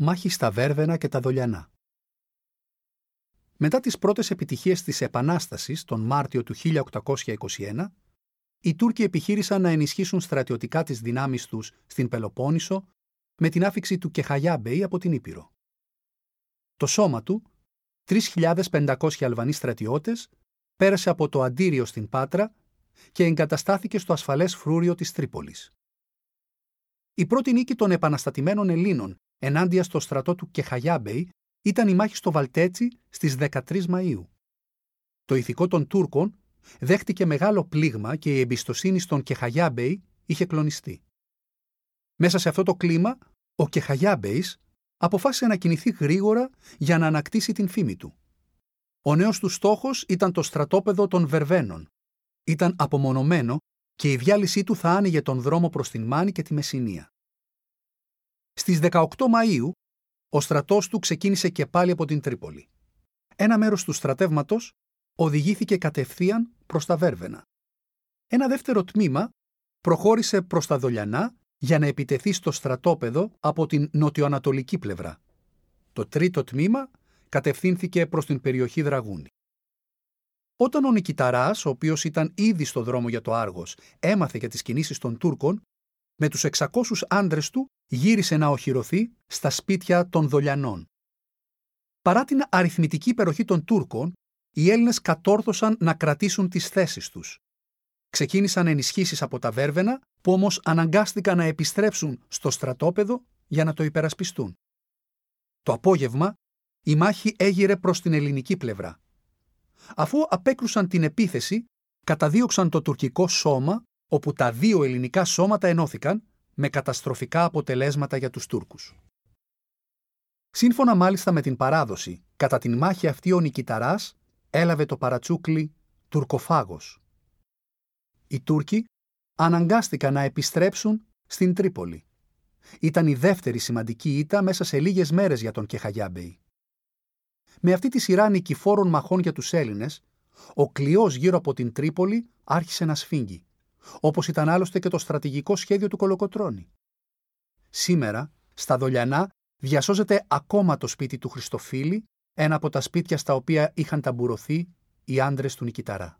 μάχη στα Βέρβαινα και τα Δολιανά. Μετά τις πρώτες επιτυχίες της Επανάστασης τον Μάρτιο του 1821, οι Τούρκοι επιχείρησαν να ενισχύσουν στρατιωτικά τις δυνάμεις τους στην Πελοπόννησο με την άφηξη του Κεχαγιάμπεϊ από την Ήπειρο. Το σώμα του, 3.500 Αλβανοί στρατιώτες, πέρασε από το Αντίριο στην Πάτρα και εγκαταστάθηκε στο ασφαλές φρούριο της Τρίπολης. Η πρώτη νίκη των επαναστατημένων Ελλήνων ενάντια στο στρατό του Κεχαγιάμπεϊ ήταν η μάχη στο Βαλτέτσι στις 13 Μαΐου. Το ηθικό των Τούρκων δέχτηκε μεγάλο πλήγμα και η εμπιστοσύνη στον Κεχαγιάμπεϊ είχε κλονιστεί. Μέσα σε αυτό το κλίμα, ο Κεχαγιάμπεϊς αποφάσισε να κινηθεί γρήγορα για να ανακτήσει την φήμη του. Ο νέος του στόχος ήταν το στρατόπεδο των Βερβένων. Ήταν απομονωμένο και η διάλυσή του θα άνοιγε τον δρόμο προς την Μάνη και τη Μεσσηνία. Στις 18 Μαΐου, ο στρατός του ξεκίνησε και πάλι από την Τρίπολη. Ένα μέρος του στρατεύματος οδηγήθηκε κατευθείαν προς τα Βέρβαινα. Ένα δεύτερο τμήμα προχώρησε προς τα Δολιανά για να επιτεθεί στο στρατόπεδο από την νοτιοανατολική πλευρά. Το τρίτο τμήμα κατευθύνθηκε προς την περιοχή Δραγούνη. Όταν ο Νικηταράς, ο οποίος ήταν ήδη στο δρόμο για το Άργος, έμαθε για τις κινήσεις των Τούρκων, με τους 600 άντρες του γύρισε να οχυρωθεί στα σπίτια των Δολιανών. Παρά την αριθμητική υπεροχή των Τούρκων, οι Έλληνες κατόρθωσαν να κρατήσουν τις θέσεις τους. Ξεκίνησαν ενισχύσεις από τα Βέρβαινα, που όμως αναγκάστηκαν να επιστρέψουν στο στρατόπεδο για να το υπερασπιστούν. Το απόγευμα, η μάχη έγειρε προς την ελληνική πλευρά. Αφού απέκρουσαν την επίθεση, καταδίωξαν το τουρκικό σώμα, όπου τα δύο ελληνικά σώματα ενώθηκαν, με καταστροφικά αποτελέσματα για τους Τούρκους. Σύμφωνα μάλιστα με την παράδοση, κατά την μάχη αυτή ο Νικηταράς έλαβε το παρατσούκλι «Τουρκοφάγος». Οι Τούρκοι αναγκάστηκαν να επιστρέψουν στην Τρίπολη. Ήταν η δεύτερη σημαντική ήττα μέσα σε λίγες μέρες για τον Κεχαγιάμπεϊ. Με αυτή τη σειρά νικηφόρων μαχών για τους Έλληνες, ο κλειός γύρω από την Τρίπολη άρχισε να σφίγγει, όπως ήταν άλλωστε και το στρατηγικό σχέδιο του Κολοκοτρώνη. Σήμερα, στα Δολιανά, διασώζεται ακόμα το σπίτι του Χριστοφίλη, ένα από τα σπίτια στα οποία είχαν ταμπουρωθεί οι άντρες του Νικηταρά.